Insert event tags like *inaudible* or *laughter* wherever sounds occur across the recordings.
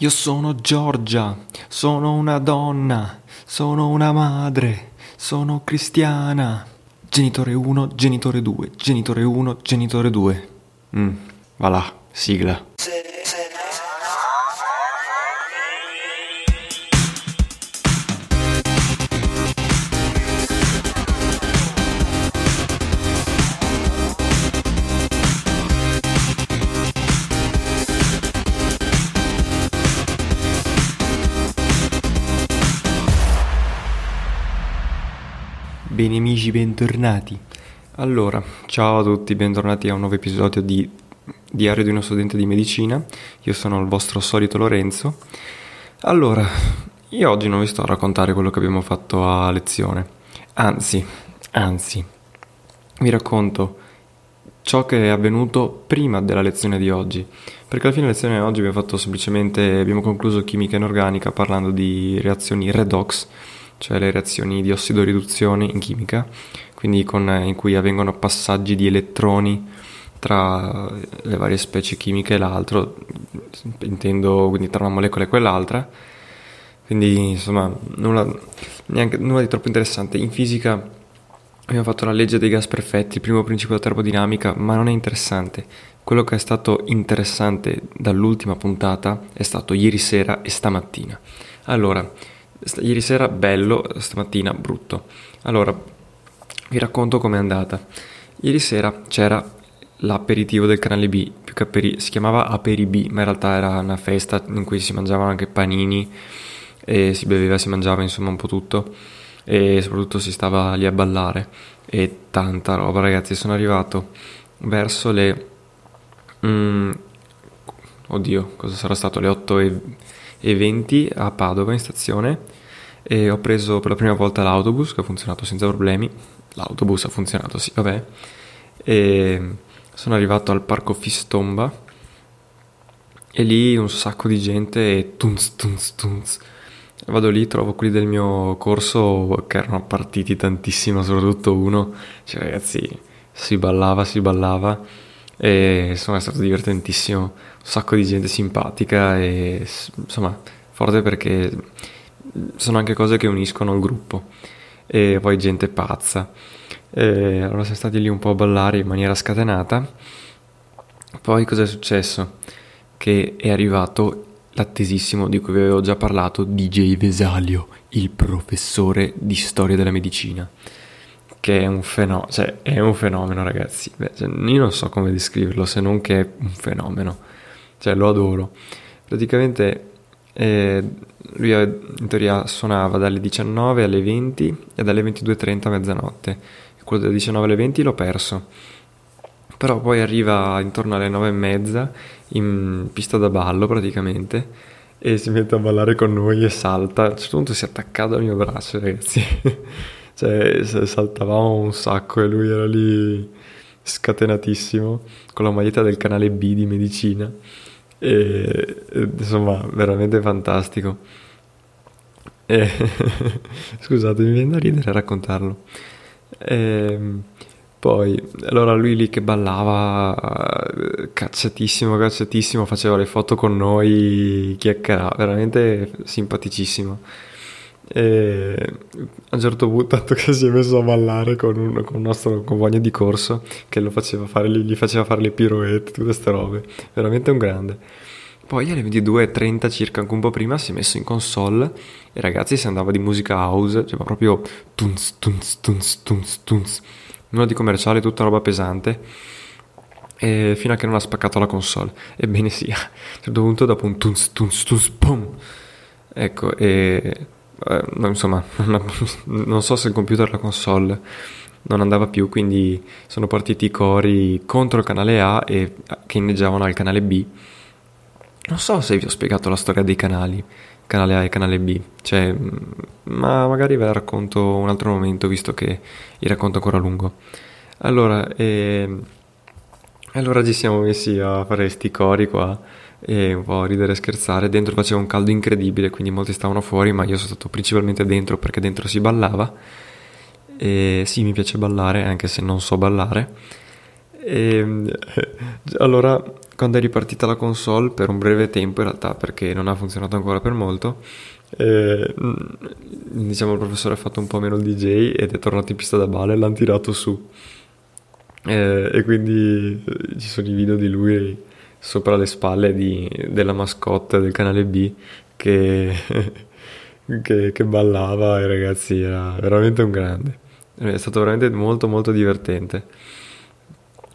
Io sono Giorgia, sono una donna, sono una madre, sono cristiana. Genitore 1, genitore 2, genitore 1, genitore 2. Mm, va là, sigla. Bene amici, bentornati. Allora, ciao a tutti, bentornati a un nuovo episodio di Diario di uno studente di medicina. Io sono il vostro solito Lorenzo. Allora, io oggi non vi sto a raccontare quello che abbiamo fatto a lezione. Anzi, anzi, vi racconto ciò che è avvenuto prima della lezione di oggi. Perché alla fine della lezione di oggi abbiamo fatto semplicemente, abbiamo concluso chimica inorganica parlando di reazioni redox cioè le reazioni di ossidoriduzione in chimica, quindi con, eh, in cui avvengono passaggi di elettroni tra le varie specie chimiche e l'altro, intendo quindi tra una molecola e quell'altra. Quindi insomma nulla, neanche, nulla di troppo interessante. In fisica abbiamo fatto la legge dei gas perfetti, il primo principio della termodinamica, ma non è interessante. Quello che è stato interessante dall'ultima puntata è stato ieri sera e stamattina. Allora, Ieri sera bello, stamattina brutto. Allora, vi racconto com'è andata. Ieri sera c'era l'aperitivo del canale B, più che aperi- si chiamava Aperi B, ma in realtà era una festa in cui si mangiavano anche panini e si beveva, si mangiava insomma un po' tutto e soprattutto si stava lì a ballare e tanta roba ragazzi. Sono arrivato verso le... Mm, oddio, cosa sarà stato? Le 8 e e 20 a Padova in stazione e ho preso per la prima volta l'autobus che ha funzionato senza problemi. L'autobus ha funzionato, sì, vabbè. E sono arrivato al parco Fistomba e lì un sacco di gente e tunz tunz tunz. Vado lì, trovo quelli del mio corso che erano partiti tantissimo, soprattutto uno. Cioè, ragazzi, si ballava, si ballava e insomma è stato divertentissimo, un sacco di gente simpatica e insomma forte perché sono anche cose che uniscono il gruppo e poi gente pazza. E allora siamo stati lì un po' a ballare in maniera scatenata. Poi cosa è successo? Che è arrivato l'attesissimo di cui vi avevo già parlato, DJ Vesalio, il professore di storia della medicina che è un fenomeno, cioè è un fenomeno ragazzi, Beh, cioè, io non so come descriverlo se non che è un fenomeno, cioè lo adoro. Praticamente eh, lui in teoria suonava dalle 19 alle 20 e dalle 22.30 a mezzanotte, quello dalle 19 alle 20 l'ho perso, però poi arriva intorno alle 9 e mezza in pista da ballo praticamente e si mette a ballare con noi e salta, a un certo punto si è attaccato al mio braccio ragazzi. *laughs* cioè saltavamo un sacco e lui era lì scatenatissimo con la maglietta del canale B di medicina. E, insomma veramente fantastico. E, *laughs* scusate mi viene da ridere a raccontarlo. E, ehm, poi allora lui lì che ballava cacciatissimo cacciatissimo faceva le foto con noi chiacchierava veramente simpaticissimo e a un certo punto, tanto che si è messo a ballare con un, con un nostro compagno di corso che faceva fare, gli, faceva fare le piroette, tutte queste robe. Veramente un grande. Poi alle 22.30 circa, anche un po' prima, si è messo in console e ragazzi si andava di musica house, cioè proprio tunz, tunz, tunz, tunz, tunz. Nulla di commerciale, tutta roba pesante. E fino a che non ha spaccato la console. Ebbene sì, *laughs* a un certo punto dopo un tunz, tunz, tunz, pum. Ecco, e... Eh, insomma, *laughs* non so se il computer la console non andava più, quindi sono partiti i cori contro il canale A e che inneggiavano al canale B. Non so se vi ho spiegato la storia dei canali, canale A e canale B, cioè, ma magari ve la racconto un altro momento, visto che il racconto ancora lungo. Allora, eh, allora ci siamo messi a fare sti cori qua e un po' ridere e scherzare. Dentro faceva un caldo incredibile, quindi molti stavano fuori, ma io sono stato principalmente dentro perché dentro si ballava e sì, mi piace ballare, anche se non so ballare. E, *laughs* allora, quando è ripartita la console, per un breve tempo in realtà, perché non ha funzionato ancora per molto, eh, diciamo il professore ha fatto un po' meno il DJ ed è tornato in pista da ballo e l'ha tirato su. E quindi ci sono i video di lui sopra le spalle di, della mascotte del canale B che, *laughs* che, che ballava e ragazzi era veramente un grande. È stato veramente molto molto divertente.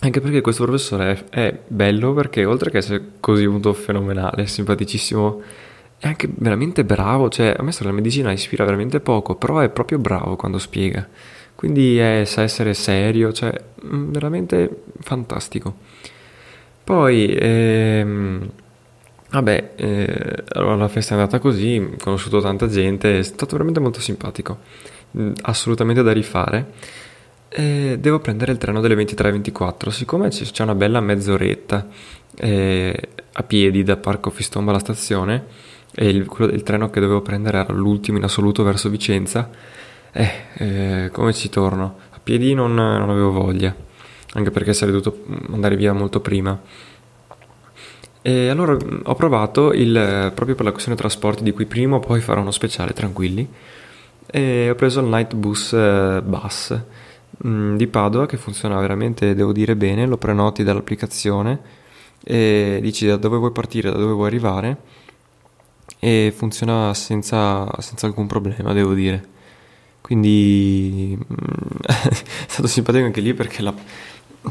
Anche perché questo professore è, è bello perché oltre che essere così molto fenomenale, simpaticissimo, è anche veramente bravo. Cioè, a me la medicina ispira veramente poco, però è proprio bravo quando spiega. Quindi è, sa essere serio, cioè, mm, veramente fantastico. Poi, ehm, vabbè, eh, allora la festa è andata così, ho conosciuto tanta gente, è stato veramente molto simpatico. Mm, assolutamente da rifare. E devo prendere il treno delle 23.24. Siccome c'è una bella mezz'oretta eh, a piedi da Parco Fistomba alla stazione, e il, quello, il, treno che dovevo prendere era l'ultimo in assoluto verso Vicenza, eh, eh, come ci torno? A piedi non, non avevo voglia, anche perché sarei dovuto andare via molto prima. E allora mm, ho provato il, proprio per la questione trasporti di cui prima o poi farò uno speciale, tranquilli e ho preso il Night Bus eh, Bus mm, di Padova che funziona veramente, devo dire, bene, lo prenoti dall'applicazione e dici da dove vuoi partire, da dove vuoi arrivare e funziona senza, senza alcun problema, devo dire. Quindi mm, *laughs* è stato simpatico anche lì perché la,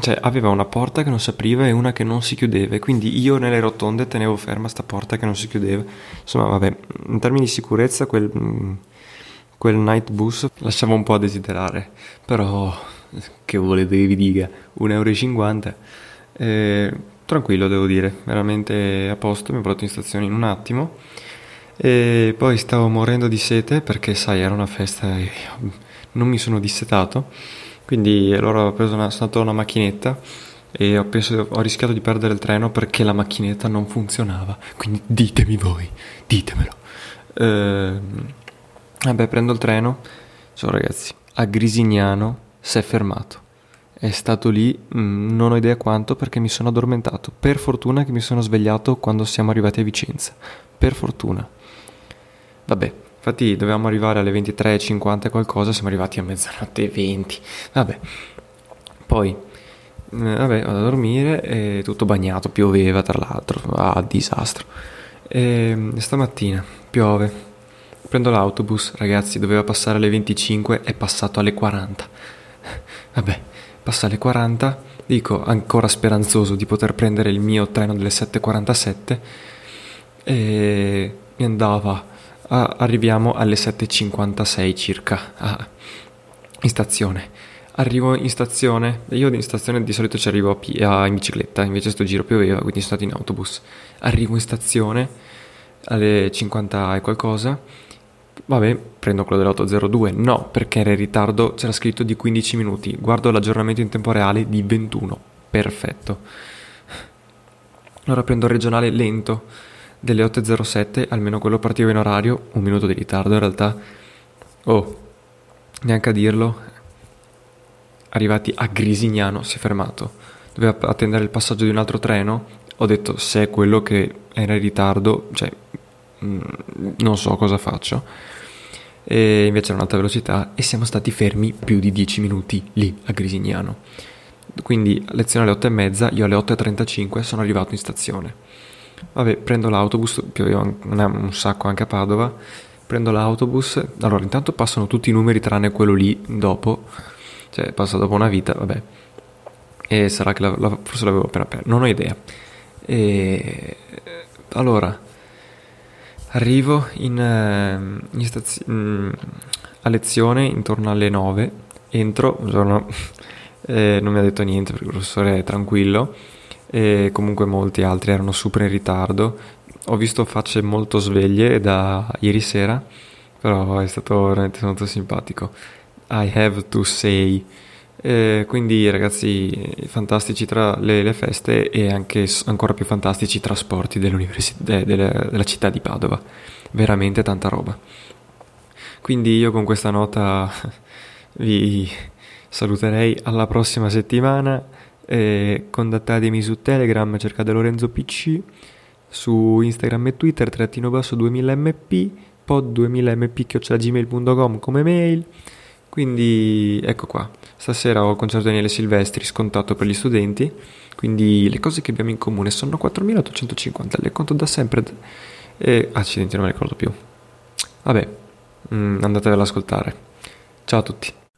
cioè, aveva una porta che non si apriva e una che non si chiudeva. Quindi io nelle rotonde tenevo ferma sta porta che non si chiudeva. Insomma, vabbè, in termini di sicurezza, quel, mm, quel night bus lasciava un po' a desiderare, però che volete che vi dica, 1,50 euro. Eh, tranquillo devo dire, veramente a posto, mi ha portato in stazione in un attimo. E poi stavo morendo di sete perché sai era una festa e non mi sono dissetato, quindi allora ho preso una, sono una macchinetta e ho, penso, ho rischiato di perdere il treno perché la macchinetta non funzionava, quindi ditemi voi, ditemelo. Eh, Vabbè, prendo il treno. Ciao ragazzi, a Grisignano si è fermato. È stato lì, mh, mm, non ho idea quanto, perché mi sono addormentato. Per fortuna che mi sono svegliato quando siamo arrivati a Vicenza. Per fortuna. Vabbè, infatti dovevamo arrivare alle 23.50 e qualcosa, siamo arrivati a mezzanotte e 20. Vabbè. Poi, eh, vabbè, vado a dormire, e tutto bagnato, pioveva tra l'altro. Ah, disastro. E stamattina piove Prendo l'autobus, ragazzi, doveva passare alle 25, è passato alle 40. Vabbè, passa alle 40, dico ancora speranzoso di poter prendere il mio treno delle 7.47 e mi andava. Ah, arriviamo alle 7.56 circa ah, in stazione. Arrivo in stazione, io in stazione di solito ci arrivo a a, in bicicletta, invece sto giro pioveva, quindi sono stato in autobus. Arrivo in stazione alle 50 e qualcosa Vabbè, prendo quello dell'802. No, perché era in ritardo, c'era scritto di 15 minuti. Guardo l'aggiornamento in tempo reale di 21. Perfetto. Allora prendo il regionale lento delle 8.07, almeno quello partiva in orario, un minuto di ritardo in realtà. Oh, neanche a dirlo. Arrivati a Grisignano si è fermato. Doveva attendere il passaggio di un altro treno. Ho detto se è quello che era in ritardo, cioè Mm, non so cosa faccio. E invece era un'alta velocità e siamo stati fermi più di 10 minuti lì a Grisignano. Quindi lezione alle 8 e mezza, io alle 8.35 sono arrivato in stazione. Vabbè, prendo l'autobus, pioveva un sacco anche a Padova, prendo l'autobus, allora intanto passano tutti i numeri tranne quello lì dopo, cioè passa dopo una vita, vabbè, e sarà che la, la, forse l'avevo appena aperto, non ho idea. E allora, arrivo in, eh, in stazio, a lezione intorno alle 9, entro, giorno, *laughs* eh, non mi ha detto niente perché il professore è tranquillo, e comunque molti altri erano super in ritardo. Ho visto facce molto sveglie da ieri sera, però è stato veramente molto simpatico. I have to say. Eh, quindi ragazzi fantastici tra le, le, feste e anche ancora più fantastici i trasporti de, della città di Padova. Veramente tanta roba. Quindi io con questa nota *laughs* vi saluterei alla prossima settimana eh, contattatemi su Telegram, cercate Lorenzo PC, su Instagram e Twitter, trattino basso 2000mp, pod 2000mp.gmail.com come mail. Quindi ecco qua, stasera ho il concerto Daniele Silvestri scontato per gli studenti, quindi le cose che abbiamo in comune sono 4850, le conto da sempre e accidenti non me le ricordo più. Vabbè, mm, andatevela ad ascoltare. Ciao a tutti.